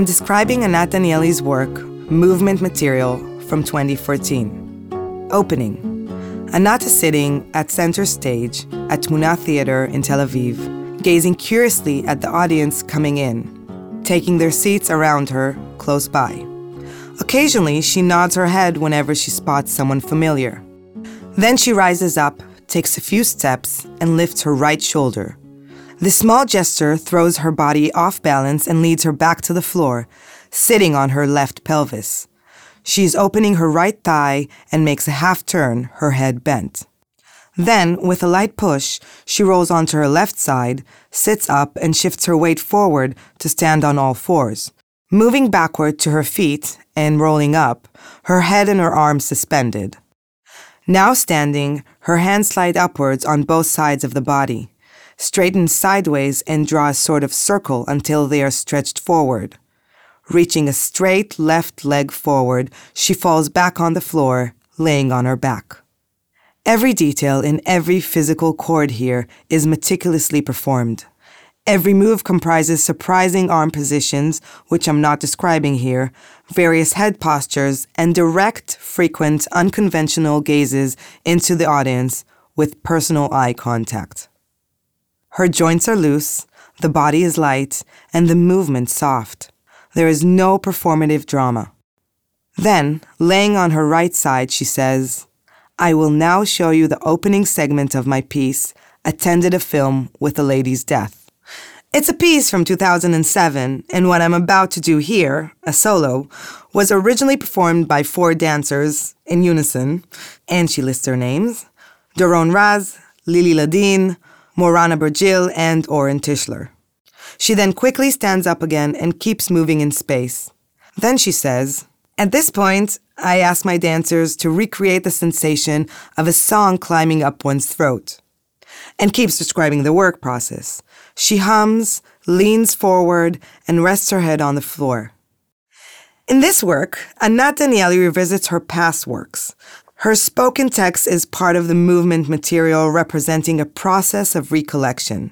am describing Anat Danieli's work, Movement Material, from 2014. Opening. Anat is sitting at center stage at Tmuna Theater in Tel Aviv, gazing curiously at the audience coming in, taking their seats around her close by. Occasionally, she nods her head whenever she spots someone familiar. Then she rises up, takes a few steps, and lifts her right shoulder. The small gesture throws her body off balance and leads her back to the floor, sitting on her left pelvis. She is opening her right thigh and makes a half turn, her head bent. Then, with a light push, she rolls onto her left side, sits up, and shifts her weight forward to stand on all fours. Moving backward to her feet and rolling up, her head and her arms suspended. Now standing, her hands slide upwards on both sides of the body straighten sideways and draw a sort of circle until they are stretched forward. Reaching a straight left leg forward, she falls back on the floor, laying on her back. Every detail in every physical chord here is meticulously performed. Every move comprises surprising arm positions, which I'm not describing here, various head postures, and direct, frequent, unconventional gazes into the audience with personal eye contact. Her joints are loose, the body is light, and the movement soft. There is no performative drama. Then, laying on her right side, she says, I will now show you the opening segment of my piece, Attended a Film with a Lady's Death. It's a piece from 2007, and what I'm about to do here, a solo, was originally performed by four dancers in unison, and she lists their names Doron Raz, Lili Ladin, Morana Bergil, and Oren Tischler. She then quickly stands up again and keeps moving in space. Then she says, At this point, I ask my dancers to recreate the sensation of a song climbing up one's throat. And keeps describing the work process. She hums, leans forward, and rests her head on the floor. In this work, Anat Danieli revisits her past works, her spoken text is part of the movement material representing a process of recollection.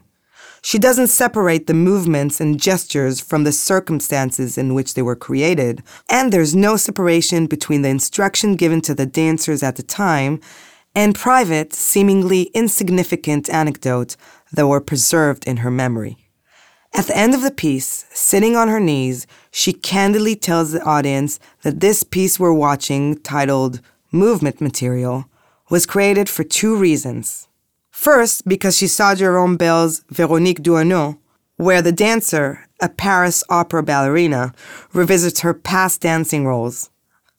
She doesn't separate the movements and gestures from the circumstances in which they were created, and there's no separation between the instruction given to the dancers at the time and private, seemingly insignificant anecdote that were preserved in her memory. At the end of the piece, sitting on her knees, she candidly tells the audience that this piece we're watching, titled movement material, was created for two reasons. First, because she saw Jerome Bel's Véronique Doisneau, where the dancer, a Paris opera ballerina, revisits her past dancing roles.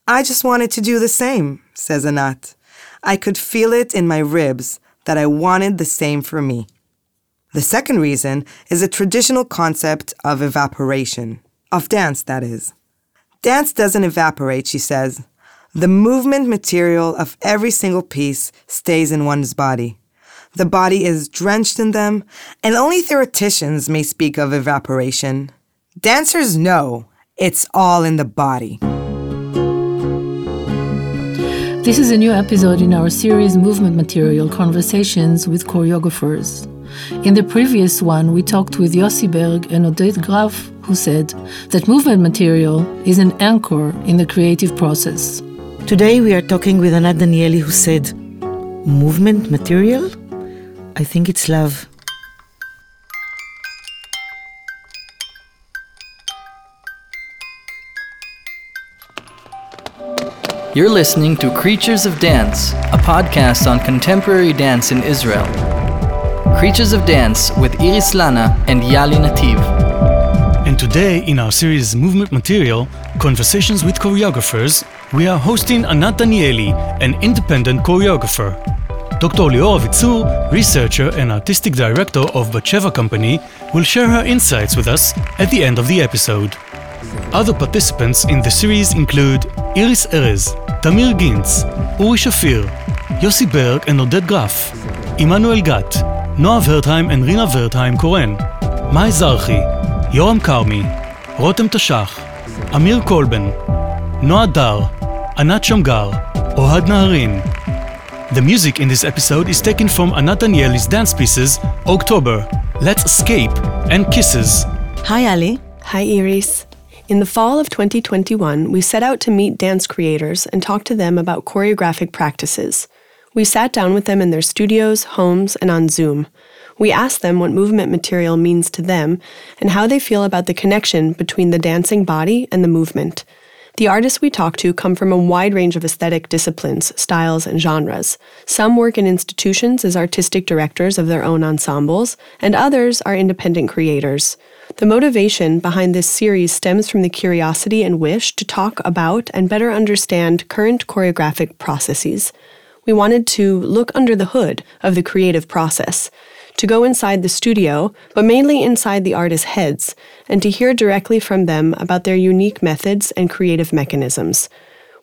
I just wanted to do the same, says Anat. I could feel it in my ribs that I wanted the same for me. The second reason is a traditional concept of evaporation, of dance, that is. Dance doesn't evaporate, she says. The movement material of every single piece stays in one's body. The body is drenched in them, and only theoreticians may speak of evaporation. Dancers know it's all in the body. This is a new episode in our series Movement Material Conversations with Choreographers. In the previous one, we talked with Yossi Berg and Oded Graf, who said that movement material is an anchor in the creative process. Today we are talking with Anat Danieli who said, Movement material? I think it's love. You're listening to Creatures of Dance, a podcast on contemporary dance in Israel. Creatures of Dance with Iris Lana and Yali Nativ. And today, in our series Movement Material Conversations with Choreographers, we are hosting Anat Danieli, an independent choreographer. Dr. Lior Avizoor, researcher and artistic director of Batsheva Company, will share her insights with us at the end of the episode. Other participants in the series include Iris Erez, Tamir Ginz, Uri Shafir, Yossi Berg and Oded Graf, Emanuel Gat, Noah Wertheim and Rina Wertheim Koren, Mai Zarchi, Yoram Karmi, Rotem Tashach, Amir Kolben, Noah Dar, Anat Shamgar, Ohad Naharin. The music in this episode is taken from Anat Danieli's dance pieces October, Let's Escape, and Kisses. Hi, Yali. Hi, Iris. In the fall of 2021, we set out to meet dance creators and talk to them about choreographic practices. We sat down with them in their studios, homes, and on Zoom. We asked them what movement material means to them and how they feel about the connection between the dancing body and the movement. The artists we talk to come from a wide range of aesthetic disciplines, styles, and genres. Some work in institutions as artistic directors of their own ensembles, and others are independent creators. The motivation behind this series stems from the curiosity and wish to talk about and better understand current choreographic processes. We wanted to look under the hood of the creative process to go inside the studio, but mainly inside the artists' heads, and to hear directly from them about their unique methods and creative mechanisms.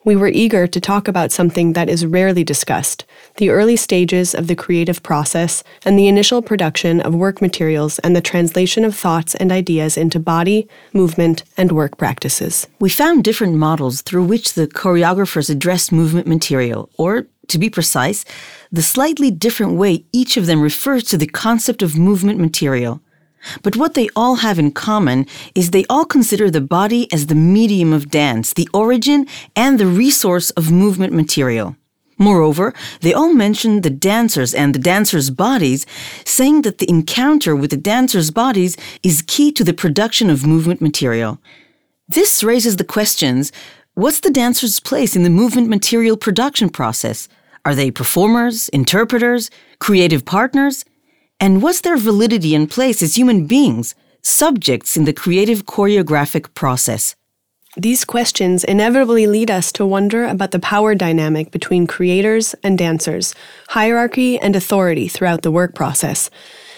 We were eager to talk about something that is rarely discussed the early stages of the creative process and the initial production of work materials and the translation of thoughts and ideas into body, movement, and work practices. We found different models through which the choreographers addressed movement material, or to be precise, the slightly different way each of them refers to the concept of movement material. But what they all have in common is they all consider the body as the medium of dance, the origin and the resource of movement material. Moreover, they all mention the dancers and the dancers' bodies, saying that the encounter with the dancers' bodies is key to the production of movement material. This raises the questions what's the dancer's place in the movement material production process? Are they performers, interpreters, creative partners? And what's their validity and place as human beings, subjects in the creative choreographic process? These questions inevitably lead us to wonder about the power dynamic between creators and dancers, hierarchy and authority throughout the work process.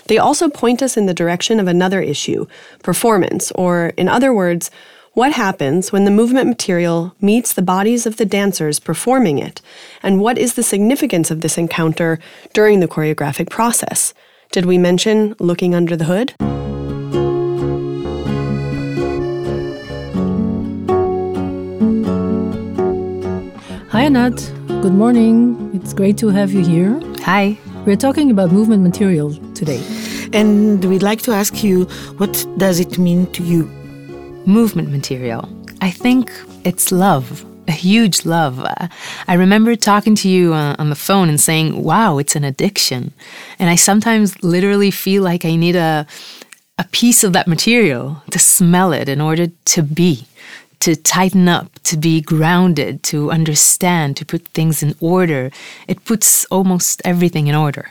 They also point us in the direction of another issue performance, or, in other words, what happens when the movement material meets the bodies of the dancers performing it? And what is the significance of this encounter during the choreographic process? Did we mention looking under the hood? Hi, Anat. Good morning. It's great to have you here. Hi. We're talking about movement material today. And we'd like to ask you what does it mean to you? Movement material. I think it's love, a huge love. Uh, I remember talking to you uh, on the phone and saying, wow, it's an addiction. And I sometimes literally feel like I need a, a piece of that material to smell it in order to be, to tighten up, to be grounded, to understand, to put things in order. It puts almost everything in order.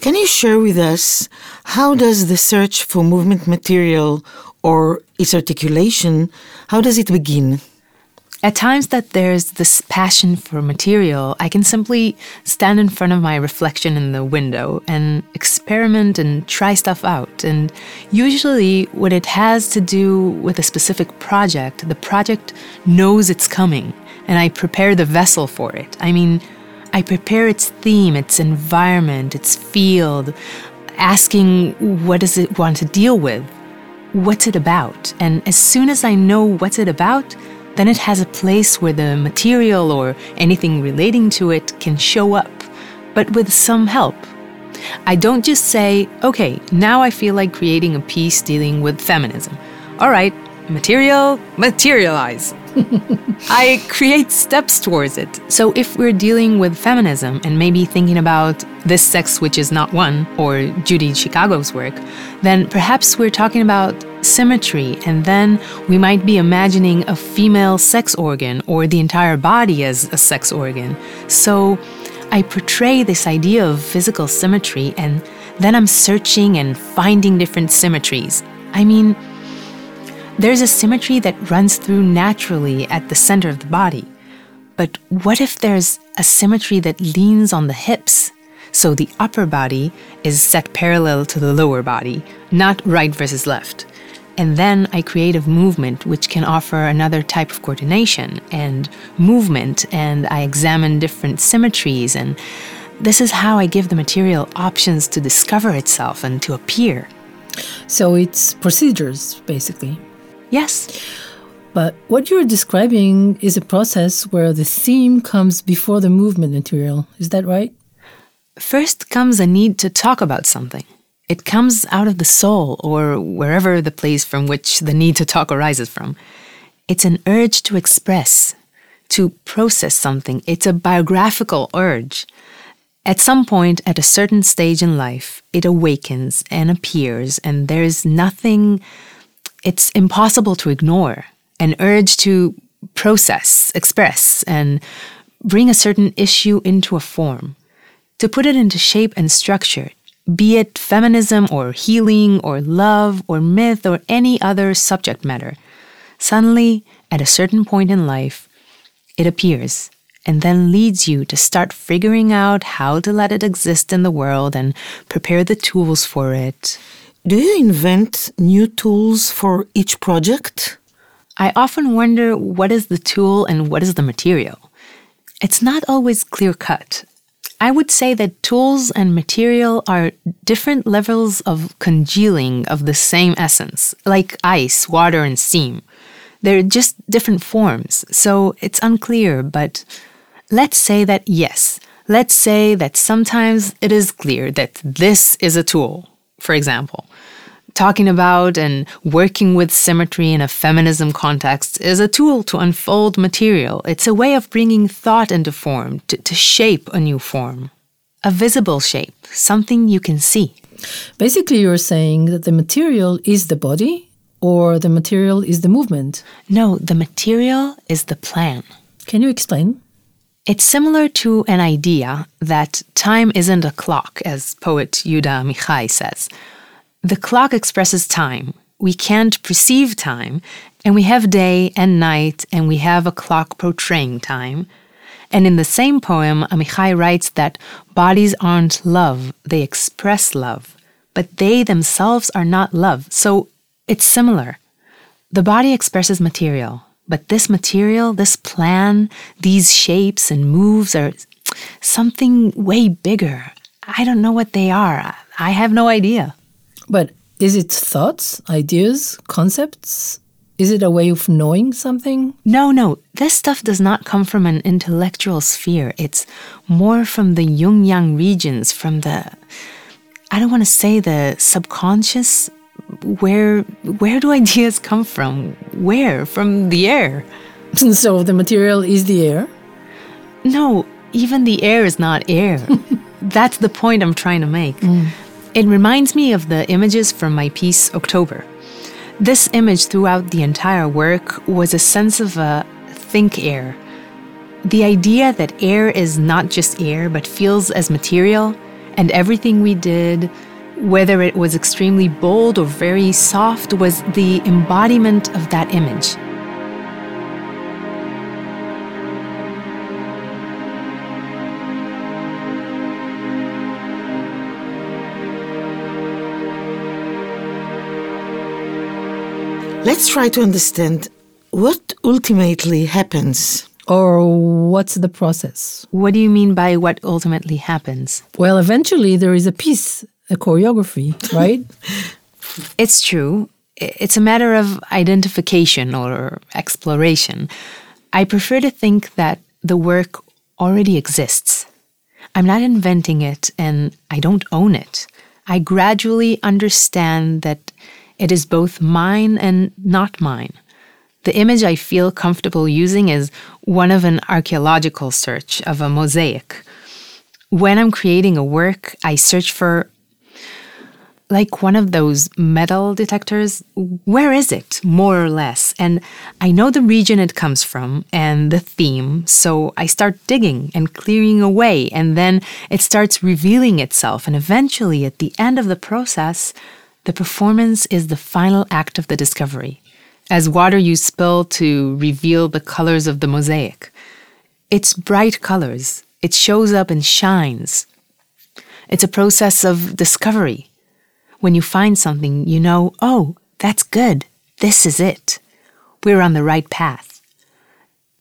Can you share with us how does the search for movement material or its articulation, how does it begin? At times that there's this passion for material, I can simply stand in front of my reflection in the window and experiment and try stuff out. And usually, when it has to do with a specific project, the project knows it's coming, and I prepare the vessel for it. I mean, I prepare its theme, its environment, its field, asking what does it want to deal with what's it about? And as soon as I know what's it about, then it has a place where the material or anything relating to it can show up, but with some help. I don't just say, okay, now I feel like creating a piece dealing with feminism. All right, material, materialize. I create steps towards it. So if we're dealing with feminism and maybe thinking about this sex which is not one or Judy Chicago's work, then perhaps we're talking about symmetry and then we might be imagining a female sex organ or the entire body as a sex organ. So I portray this idea of physical symmetry and then I'm searching and finding different symmetries. I mean, there's a symmetry that runs through naturally at the center of the body. But what if there's a symmetry that leans on the hips? So the upper body is set parallel to the lower body, not right versus left. And then I create a movement which can offer another type of coordination and movement, and I examine different symmetries. And this is how I give the material options to discover itself and to appear. So it's procedures, basically. Yes. But what you're describing is a process where the theme comes before the movement material. Is that right? First comes a need to talk about something. It comes out of the soul or wherever the place from which the need to talk arises from. It's an urge to express, to process something. It's a biographical urge. At some point, at a certain stage in life, it awakens and appears, and there's nothing, it's impossible to ignore. An urge to process, express, and bring a certain issue into a form, to put it into shape and structure, be it feminism or healing or love or myth or any other subject matter. Suddenly, at a certain point in life, it appears and then leads you to start figuring out how to let it exist in the world and prepare the tools for it. Do you invent new tools for each project? I often wonder what is the tool and what is the material. It's not always clear cut. I would say that tools and material are different levels of congealing of the same essence, like ice, water, and steam. They're just different forms, so it's unclear, but let's say that yes, let's say that sometimes it is clear that this is a tool, for example. Talking about and working with symmetry in a feminism context is a tool to unfold material. It's a way of bringing thought into form, to, to shape a new form. A visible shape, something you can see. Basically, you're saying that the material is the body or the material is the movement. No, the material is the plan. Can you explain? It's similar to an idea that time isn't a clock, as poet Yehuda Amichai says. The clock expresses time. We can't perceive time, and we have day and night, and we have a clock portraying time. And in the same poem, Amichai writes that bodies aren't love, they express love, but they themselves are not love. So it's similar. The body expresses material, but this material, this plan, these shapes and moves are something way bigger. I don't know what they are. I have no idea. But is it thoughts, ideas, concepts? Is it a way of knowing something? No, no. This stuff does not come from an intellectual sphere. It's more from the Jung Yang regions, from the, I don't want to say the subconscious. Where, where do ideas come from? Where? From the air. so the material is the air? No, even the air is not air. That's the point I'm trying to make. Mm. It reminds me of the images from my piece October. This image throughout the entire work was a sense of a think air. The idea that air is not just air but feels as material, and everything we did, whether it was extremely bold or very soft, was the embodiment of that image. Let's try to understand what ultimately happens. Or what's the process? What do you mean by what ultimately happens? Well, eventually there is a piece, a choreography, right? it's true. It's a matter of identification or exploration. I prefer to think that the work already exists. I'm not inventing it and I don't own it. I gradually understand that it is both mine and not mine. The image I feel comfortable using is one of an archaeological search of a mosaic. When I'm creating a work, I search for like one of those metal detectors. Where is it, more or less? And I know the region it comes from and the theme, so I start digging and clearing away, and then it starts revealing itself. And eventually, at the end of the process, the performance is the final act of the discovery, as water you spill to reveal the colors of the mosaic. It's bright colors, it shows up and shines. It's a process of discovery. When you find something, you know, oh, that's good, this is it. We're on the right path.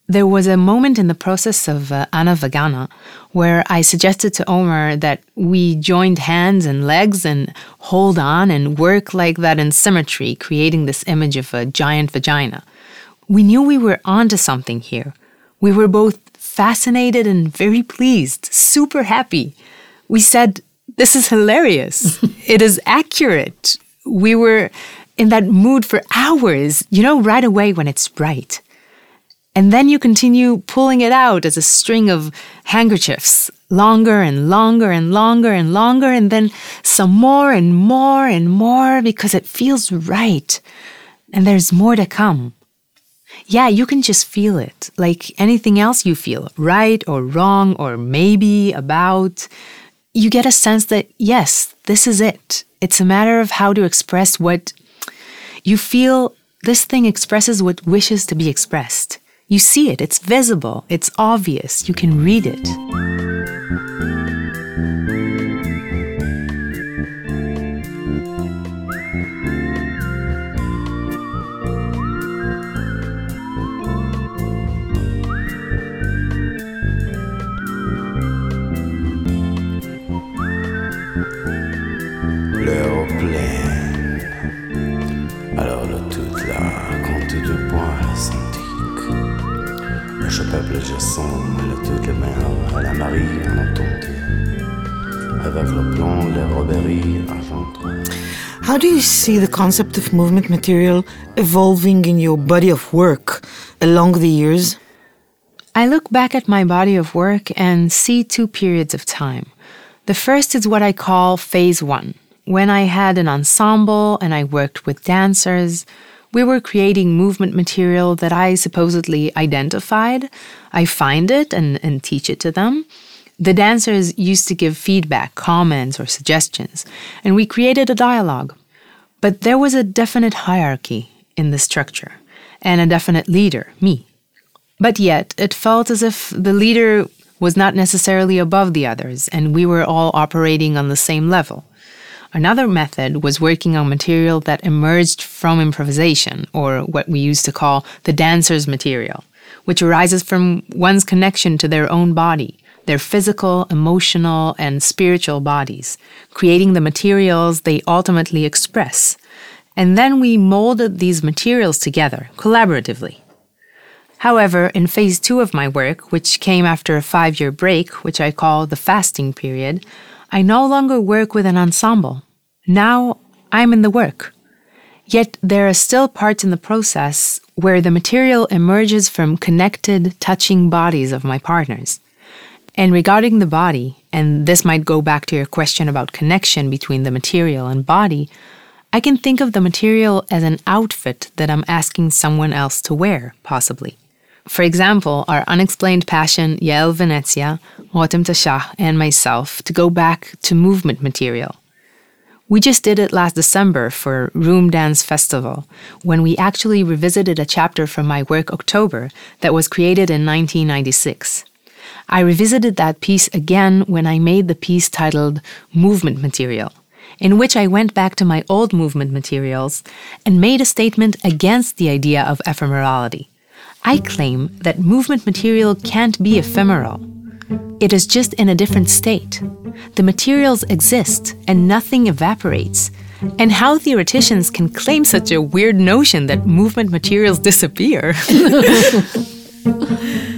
There was a moment in the process of uh, Anna Vegana where I suggested to Omer that we joined hands and legs and hold on and work like that in symmetry, creating this image of a giant vagina. We knew we were onto something here. We were both fascinated and very pleased, super happy. We said, This is hilarious. it is accurate. We were in that mood for hours, you know, right away when it's right. And then you continue pulling it out as a string of handkerchiefs, longer and longer and longer and longer, and then some more and more and more because it feels right. And there's more to come. Yeah, you can just feel it, like anything else you feel, right or wrong or maybe about. You get a sense that, yes, this is it. It's a matter of how to express what you feel this thing expresses what wishes to be expressed. You see it, it's visible, it's obvious, you can read it. How do you see the concept of movement material evolving in your body of work along the years? I look back at my body of work and see two periods of time. The first is what I call phase one, when I had an ensemble and I worked with dancers. We were creating movement material that I supposedly identified. I find it and, and teach it to them. The dancers used to give feedback, comments, or suggestions, and we created a dialogue. But there was a definite hierarchy in the structure and a definite leader, me. But yet, it felt as if the leader was not necessarily above the others, and we were all operating on the same level. Another method was working on material that emerged from improvisation, or what we used to call the dancer's material, which arises from one's connection to their own body, their physical, emotional, and spiritual bodies, creating the materials they ultimately express. And then we molded these materials together, collaboratively. However, in phase two of my work, which came after a five year break, which I call the fasting period, I no longer work with an ensemble. Now I'm in the work. Yet there are still parts in the process where the material emerges from connected, touching bodies of my partners. And regarding the body, and this might go back to your question about connection between the material and body, I can think of the material as an outfit that I'm asking someone else to wear, possibly. For example, our unexplained passion, Yael Venezia, Rotem Tashach, and myself, to go back to movement material. We just did it last December for Room Dance Festival, when we actually revisited a chapter from my work October that was created in 1996. I revisited that piece again when I made the piece titled Movement Material, in which I went back to my old movement materials and made a statement against the idea of ephemerality. I claim that movement material can't be ephemeral. It is just in a different state. The materials exist and nothing evaporates. And how theoreticians can claim such a weird notion that movement materials disappear.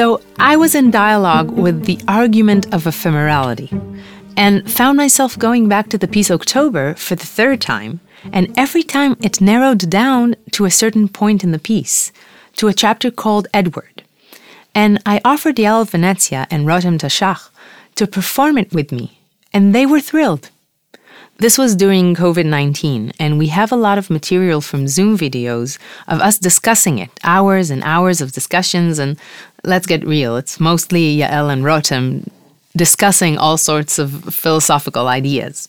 So I was in dialogue with the argument of ephemerality and found myself going back to the piece October for the third time. And every time it narrowed down to a certain point in the piece, to a chapter called Edward. And I offered Yael Venezia and Rotem Tashach to perform it with me, and they were thrilled. This was during COVID 19, and we have a lot of material from Zoom videos of us discussing it, hours and hours of discussions. And let's get real, it's mostly Yael and Rotem discussing all sorts of philosophical ideas.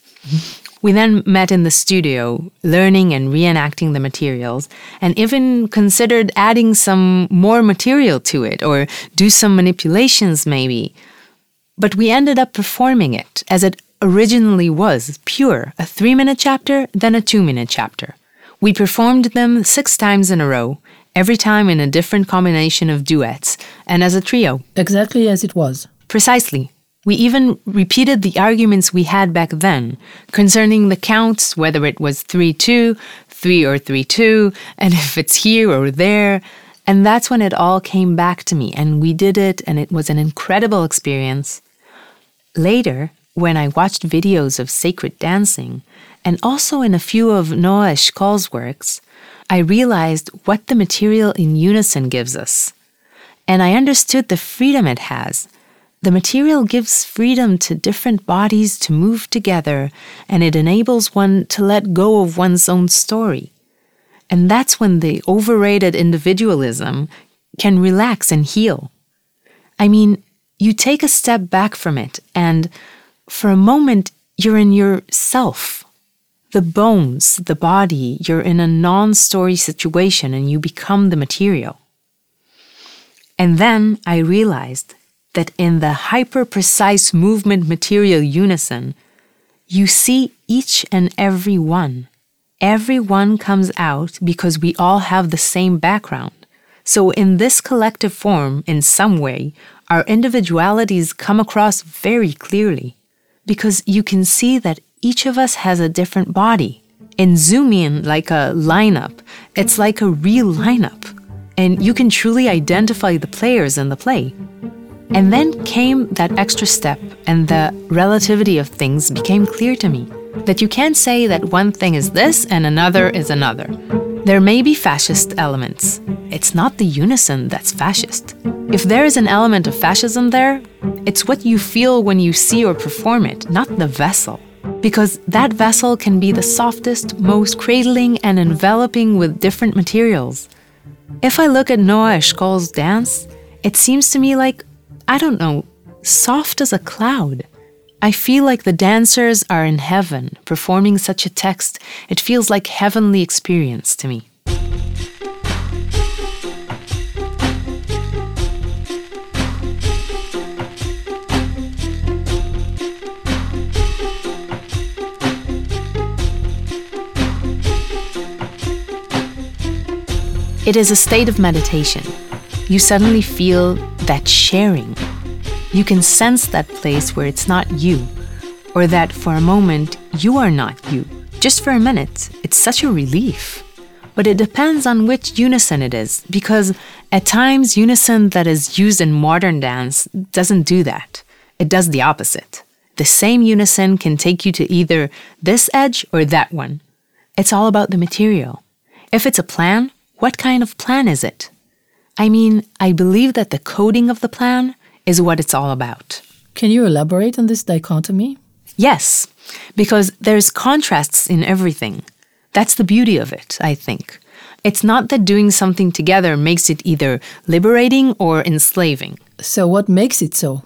We then met in the studio, learning and reenacting the materials, and even considered adding some more material to it or do some manipulations, maybe. But we ended up performing it as it originally was pure a three minute chapter, then a two minute chapter. We performed them six times in a row, every time in a different combination of duets, and as a trio. Exactly as it was. Precisely. We even repeated the arguments we had back then concerning the counts, whether it was 3 2, 3 or 3 2, and if it's here or there. And that's when it all came back to me, and we did it, and it was an incredible experience. Later, when I watched videos of sacred dancing, and also in a few of Noa Eshkol's works, I realized what the material in unison gives us. And I understood the freedom it has. The material gives freedom to different bodies to move together, and it enables one to let go of one's own story. And that's when the overrated individualism can relax and heal. I mean, you take a step back from it, and for a moment, you're in yourself. The bones, the body, you're in a non story situation and you become the material. And then I realized that in the hyper precise movement material unison, you see each and every one. Every one comes out because we all have the same background. So, in this collective form, in some way, our individualities come across very clearly because you can see that each of us has a different body. And zoom in like a lineup, it's like a real lineup, and you can truly identify the players in the play. And then came that extra step, and the relativity of things became clear to me that you can't say that one thing is this and another is another. There may be fascist elements. It's not the unison that's fascist. If there is an element of fascism there, it's what you feel when you see or perform it, not the vessel. Because that vessel can be the softest, most cradling and enveloping with different materials. If I look at Noa Eshkol's dance, it seems to me like, I don't know, soft as a cloud. I feel like the dancers are in heaven performing such a text. It feels like heavenly experience to me. It is a state of meditation. You suddenly feel that sharing you can sense that place where it's not you, or that for a moment you are not you. Just for a minute, it's such a relief. But it depends on which unison it is, because at times, unison that is used in modern dance doesn't do that. It does the opposite. The same unison can take you to either this edge or that one. It's all about the material. If it's a plan, what kind of plan is it? I mean, I believe that the coding of the plan is what it's all about. Can you elaborate on this dichotomy? Yes, because there's contrasts in everything. That's the beauty of it, I think. It's not that doing something together makes it either liberating or enslaving. So, what makes it so?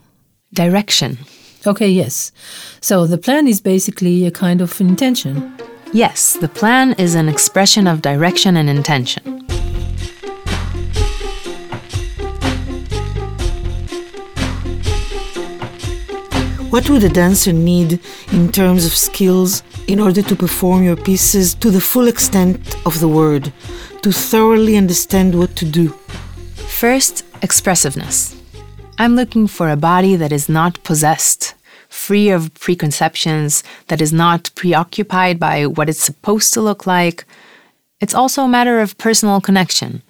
Direction. Okay, yes. So, the plan is basically a kind of intention. Yes, the plan is an expression of direction and intention. What would a dancer need in terms of skills in order to perform your pieces to the full extent of the word, to thoroughly understand what to do? First, expressiveness. I'm looking for a body that is not possessed, free of preconceptions, that is not preoccupied by what it's supposed to look like. It's also a matter of personal connection.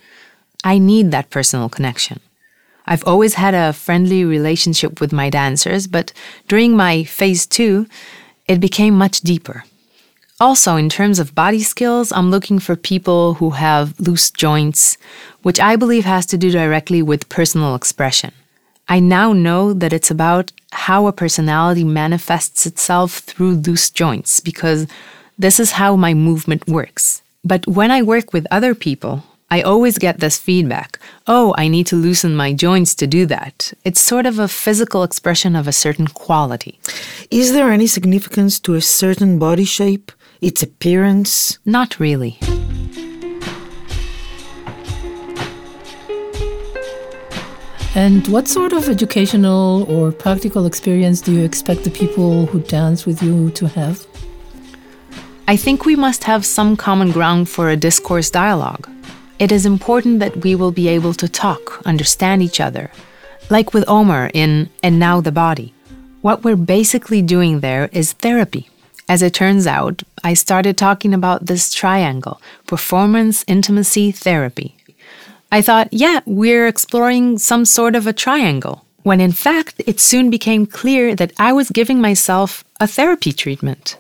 I need that personal connection. I've always had a friendly relationship with my dancers, but during my phase two, it became much deeper. Also, in terms of body skills, I'm looking for people who have loose joints, which I believe has to do directly with personal expression. I now know that it's about how a personality manifests itself through loose joints because this is how my movement works. But when I work with other people, I always get this feedback oh, I need to loosen my joints to do that. It's sort of a physical expression of a certain quality. Is there any significance to a certain body shape, its appearance? Not really. And what sort of educational or practical experience do you expect the people who dance with you to have? I think we must have some common ground for a discourse dialogue. It is important that we will be able to talk, understand each other. Like with Omer in And Now the Body. What we're basically doing there is therapy. As it turns out, I started talking about this triangle performance, intimacy, therapy. I thought, yeah, we're exploring some sort of a triangle, when in fact, it soon became clear that I was giving myself a therapy treatment.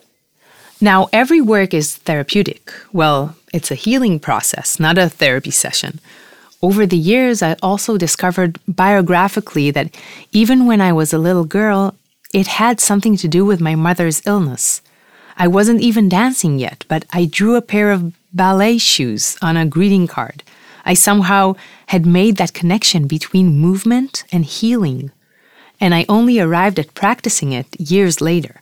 Now, every work is therapeutic. Well, it's a healing process, not a therapy session. Over the years, I also discovered biographically that even when I was a little girl, it had something to do with my mother's illness. I wasn't even dancing yet, but I drew a pair of ballet shoes on a greeting card. I somehow had made that connection between movement and healing, and I only arrived at practicing it years later.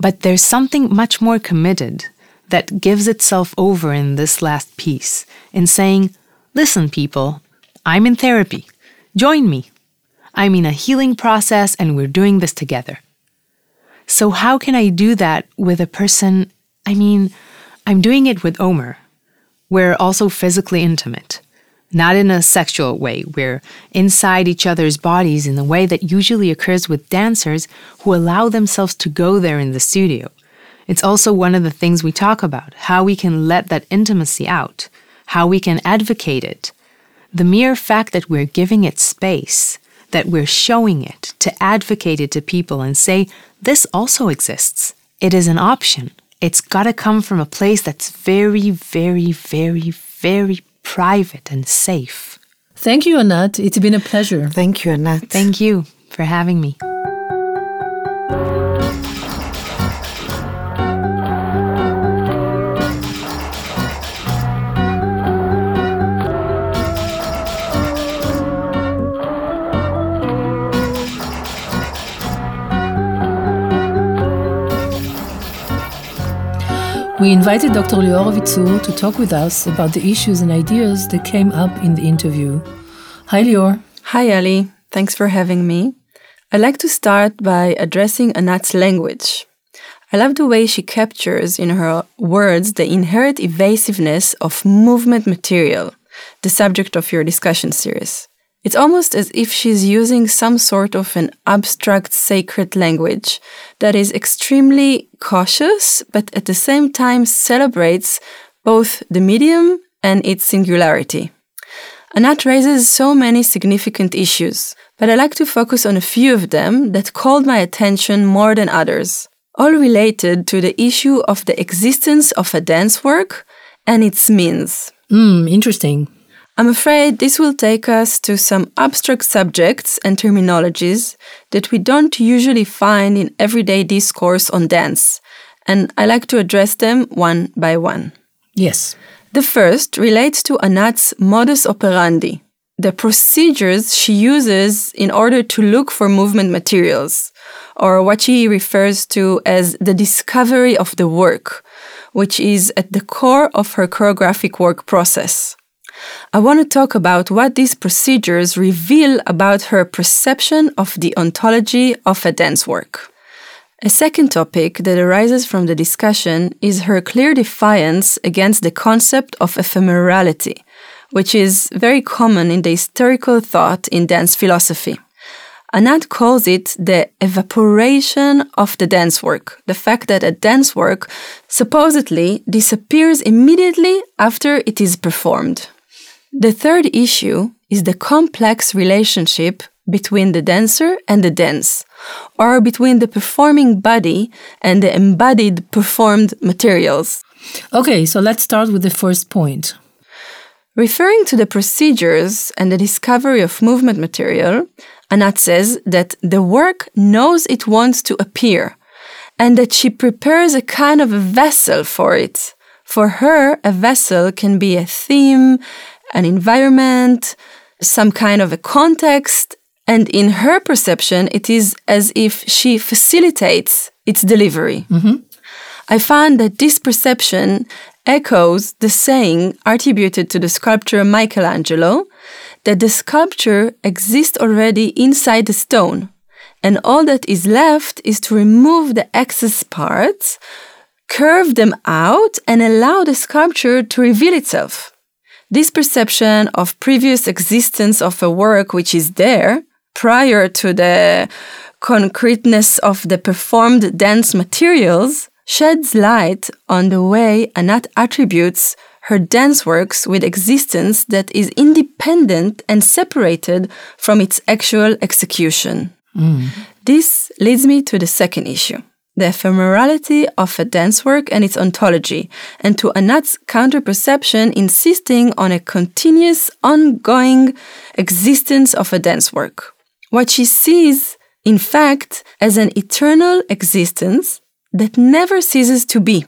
But there's something much more committed that gives itself over in this last piece in saying, Listen, people, I'm in therapy. Join me. I'm in a healing process and we're doing this together. So, how can I do that with a person? I mean, I'm doing it with Omer. We're also physically intimate, not in a sexual way. We're inside each other's bodies in the way that usually occurs with dancers who allow themselves to go there in the studio. It's also one of the things we talk about how we can let that intimacy out, how we can advocate it. The mere fact that we're giving it space, that we're showing it, to advocate it to people and say, this also exists. It is an option. It's got to come from a place that's very, very, very, very private and safe. Thank you, Anat. It's been a pleasure. Thank you, Anat. Thank you for having me. We invited Dr. Lior Avizoor to talk with us about the issues and ideas that came up in the interview. Hi, Lior. Hi, Yali. Thanks for having me. I'd like to start by addressing Anat's language. I love the way she captures in her words the inherent evasiveness of movement material, the subject of your discussion series. It's almost as if she's using some sort of an abstract sacred language that is extremely cautious, but at the same time celebrates both the medium and its singularity. Anat raises so many significant issues, but I like to focus on a few of them that called my attention more than others, all related to the issue of the existence of a dance work and its means. Hmm, interesting. I'm afraid this will take us to some abstract subjects and terminologies that we don't usually find in everyday discourse on dance, and I like to address them one by one. Yes. The first relates to Anat's modus operandi, the procedures she uses in order to look for movement materials, or what she refers to as the discovery of the work, which is at the core of her choreographic work process. I want to talk about what these procedures reveal about her perception of the ontology of a dance work. A second topic that arises from the discussion is her clear defiance against the concept of ephemerality, which is very common in the historical thought in dance philosophy. Anat calls it the evaporation of the dance work, the fact that a dance work supposedly disappears immediately after it is performed. The third issue is the complex relationship between the dancer and the dance, or between the performing body and the embodied performed materials. Okay, so let's start with the first point. Referring to the procedures and the discovery of movement material, Anat says that the work knows it wants to appear and that she prepares a kind of a vessel for it. For her, a vessel can be a theme, an environment, some kind of a context, and in her perception, it is as if she facilitates its delivery. Mm-hmm. I found that this perception echoes the saying attributed to the sculptor Michelangelo that the sculpture exists already inside the stone, and all that is left is to remove the excess parts, curve them out, and allow the sculpture to reveal itself. This perception of previous existence of a work which is there prior to the concreteness of the performed dance materials sheds light on the way Anat attributes her dance works with existence that is independent and separated from its actual execution. Mm. This leads me to the second issue the ephemerality of a dance work and its ontology, and to Anat's counter-perception insisting on a continuous, ongoing existence of a dance work. What she sees, in fact, as an eternal existence that never ceases to be,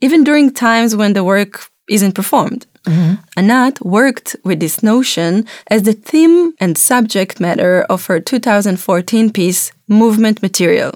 even during times when the work isn't performed. Mm-hmm. Anat worked with this notion as the theme and subject matter of her 2014 piece, Movement Material.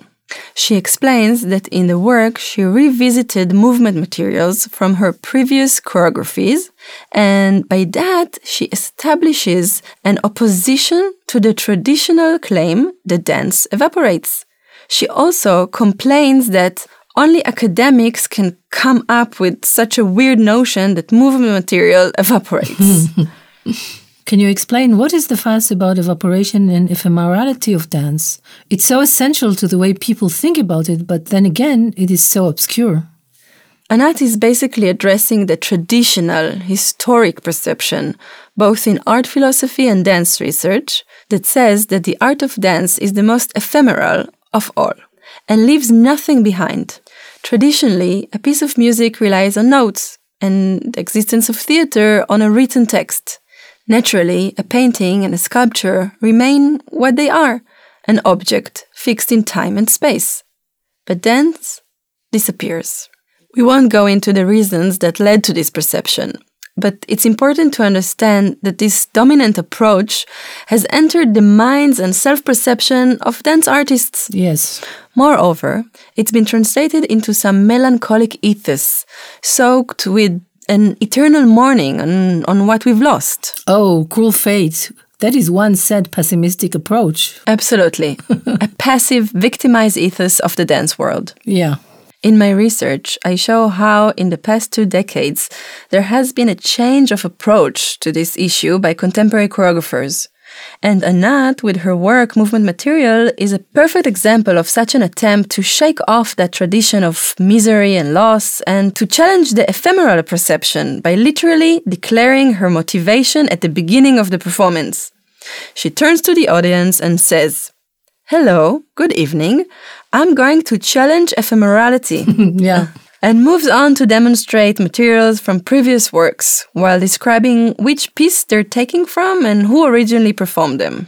She explains that in the work she revisited movement materials from her previous choreographies, and by that she establishes an opposition to the traditional claim that dance evaporates. She also complains that only academics can come up with such a weird notion that movement material evaporates. Can you explain what is the fuss about evaporation and ephemerality of dance? It's so essential to the way people think about it, but then again, it is so obscure. Anat is basically addressing the traditional, historic perception, both in art philosophy and dance research, that says that the art of dance is the most ephemeral of all and leaves nothing behind. Traditionally, a piece of music relies on notes, and the existence of theater on a written text. Naturally, a painting and a sculpture remain what they are an object fixed in time and space. But dance disappears. We won't go into the reasons that led to this perception, but it's important to understand that this dominant approach has entered the minds and self perception of dance artists. Yes. Moreover, it's been translated into some melancholic ethos, soaked with an eternal mourning on, on what we've lost. Oh, cruel fate. That is one sad pessimistic approach. Absolutely. a passive, victimized ethos of the dance world. Yeah. In my research, I show how, in the past two decades, there has been a change of approach to this issue by contemporary choreographers. And Anat, with her work Movement Material, is a perfect example of such an attempt to shake off that tradition of misery and loss and to challenge the ephemeral perception by literally declaring her motivation at the beginning of the performance. She turns to the audience and says, Hello, good evening. I'm going to challenge ephemerality. yeah. And moves on to demonstrate materials from previous works while describing which piece they're taking from and who originally performed them.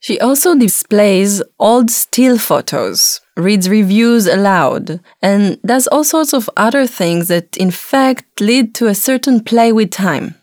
She also displays old still photos, reads reviews aloud, and does all sorts of other things that in fact lead to a certain play with time.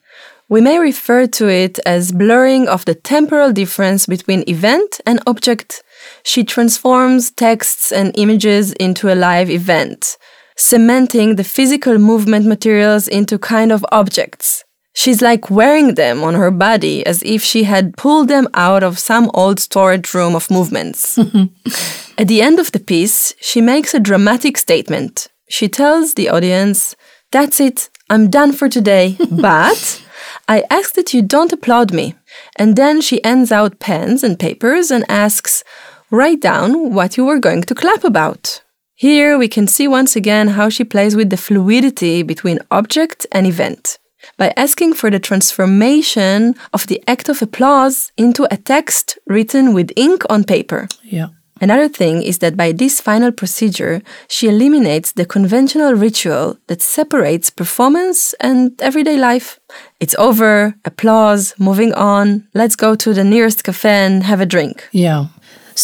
We may refer to it as blurring of the temporal difference between event and object. She transforms texts and images into a live event, cementing the physical movement materials into kind of objects. She's like wearing them on her body as if she had pulled them out of some old storage room of movements. At the end of the piece, she makes a dramatic statement. She tells the audience, That's it, I'm done for today, but I ask that you don't applaud me. And then she ends out pens and papers and asks, Write down what you were going to clap about. Here we can see once again how she plays with the fluidity between object and event by asking for the transformation of the act of applause into a text written with ink on paper. Yeah. Another thing is that by this final procedure, she eliminates the conventional ritual that separates performance and everyday life. It's over, applause, moving on, let's go to the nearest cafe and have a drink. Yeah.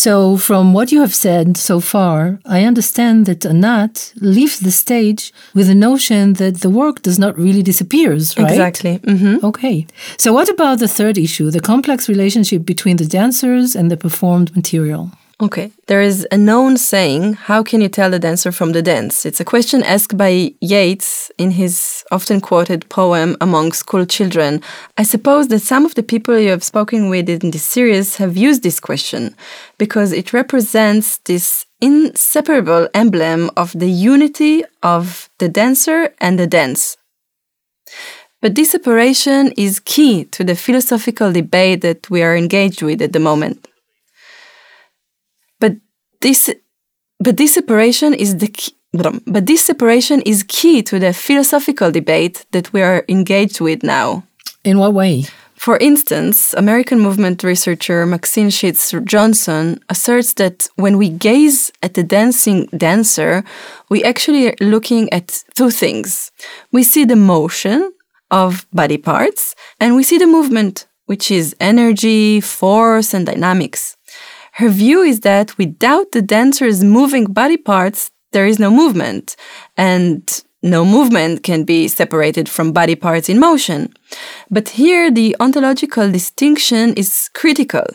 So, from what you have said so far, I understand that Anat leaves the stage with the notion that the work does not really disappears, right? Exactly. hmm Okay. So, what about the third issue, the complex relationship between the dancers and the performed material? Okay. There is a known saying, how can you tell the dancer from the dance? It's a question asked by Yeats in his often quoted poem Among School Children. I suppose that some of the people you have spoken with in this series have used this question because it represents this inseparable emblem of the unity of the dancer and the dance. But this separation is key to the philosophical debate that we are engaged with at the moment. But this, but this separation is the key, but this separation is key to the philosophical debate that we are engaged with now. In what way? For instance, American movement researcher Maxine Sheets Johnstone asserts that when we gaze at the dancing dancer, we actually are looking at two things. We see the motion of body parts and we see the movement, which is energy, force, and dynamics. Her view is that without the dancer's moving body parts, there is no movement. And no movement can be separated from body parts in motion. But here, the ontological distinction is critical.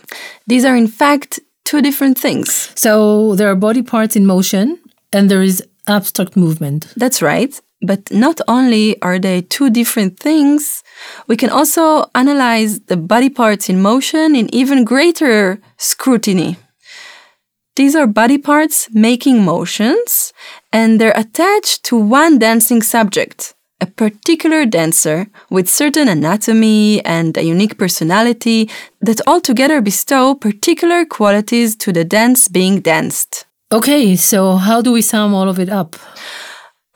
These are, in fact, two different things. So there are body parts in motion and there is abstract movement. That's right. But not only are they two different things, we can also analyze the body parts in motion in even greater scrutiny. These are body parts making motions, and they're attached to one dancing subject, a particular dancer with certain anatomy and a unique personality that altogether bestow particular qualities to the dance being danced. Okay, so how do we sum all of it up?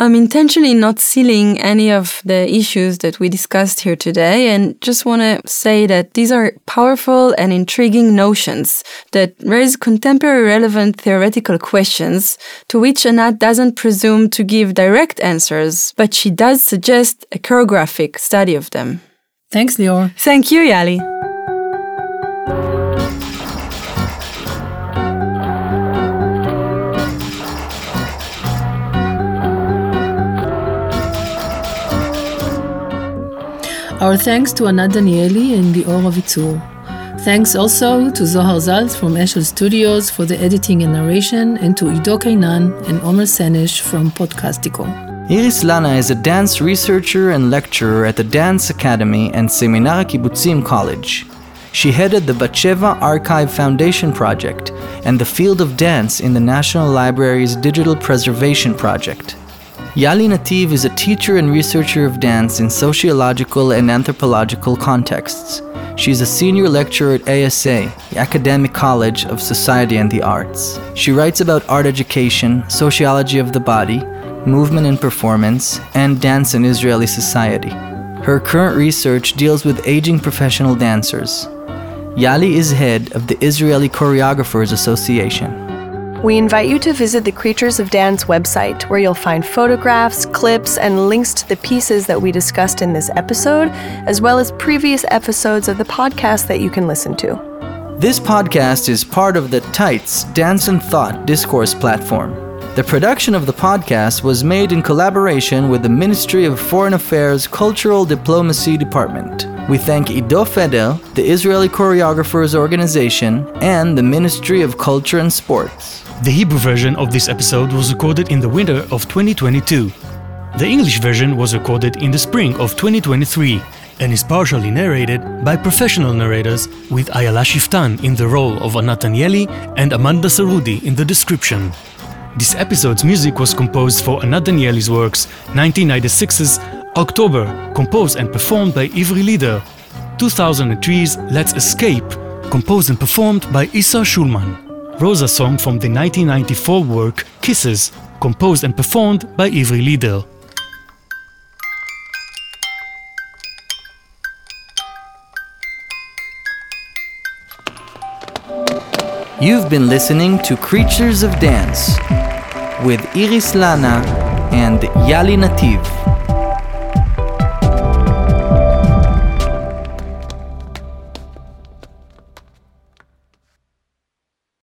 I'm intentionally not sealing any of the issues that we discussed here today and just want to say that these are powerful and intriguing notions that raise contemporary relevant theoretical questions to which Anat doesn't presume to give direct answers, but she does suggest a choreographic study of them. Thanks, Lior. Thank you, Yali. Our thanks to Anat Danieli and Lior Avizoor. Thanks also to Zohar Zaltz from Eshel Studios for the editing and narration, and to Ido Kainan and Omer Senesh from Podcastico. Iris Lana is a dance researcher and lecturer at the Dance Academy and Seminar Kibbutzim College. She headed the Batsheva Archive Foundation Project and the Field of Dance in the National Library's Digital Preservation Project. Yali Nativ is a teacher and researcher of dance in sociological and anthropological contexts. She is a senior lecturer at ASA, the Academic College of Society and the Arts. She writes about art education, sociology of the body, movement and performance, and dance in Israeli society. Her current research deals with aging professional dancers. Yali is head of the Israeli Choreographers Association. We invite you to visit the Creatures of Dance website, where you'll find photographs, clips, and links to the pieces that we discussed in this episode, as well as previous episodes of the podcast that you can listen to. This podcast is part of the Tights Dance and Thought discourse platform. The production of the podcast was made in collaboration with the Ministry of Foreign Affairs Cultural Diplomacy Department. We thank Ido Feder, the Israeli Choreographers Organization, and the Ministry of Culture and Sports. The Hebrew version of this episode was recorded in the winter of 2022. The English version was recorded in the spring of 2023 and is partially narrated by professional narrators with Ayala Shiftan in the role of Anat Danieli and Amanda Sarudi in the description. This episode's music was composed for Anat Danieli's works 1996's October, composed and performed by Ivri Lieder, 2003's Let's Escape, composed and performed by Issa Schulman. Rosa song from the 1994 work Kisses, composed and performed by Ivri Lieder. You've been listening to Creatures of Dance with Iris Lana and Yali Nativ.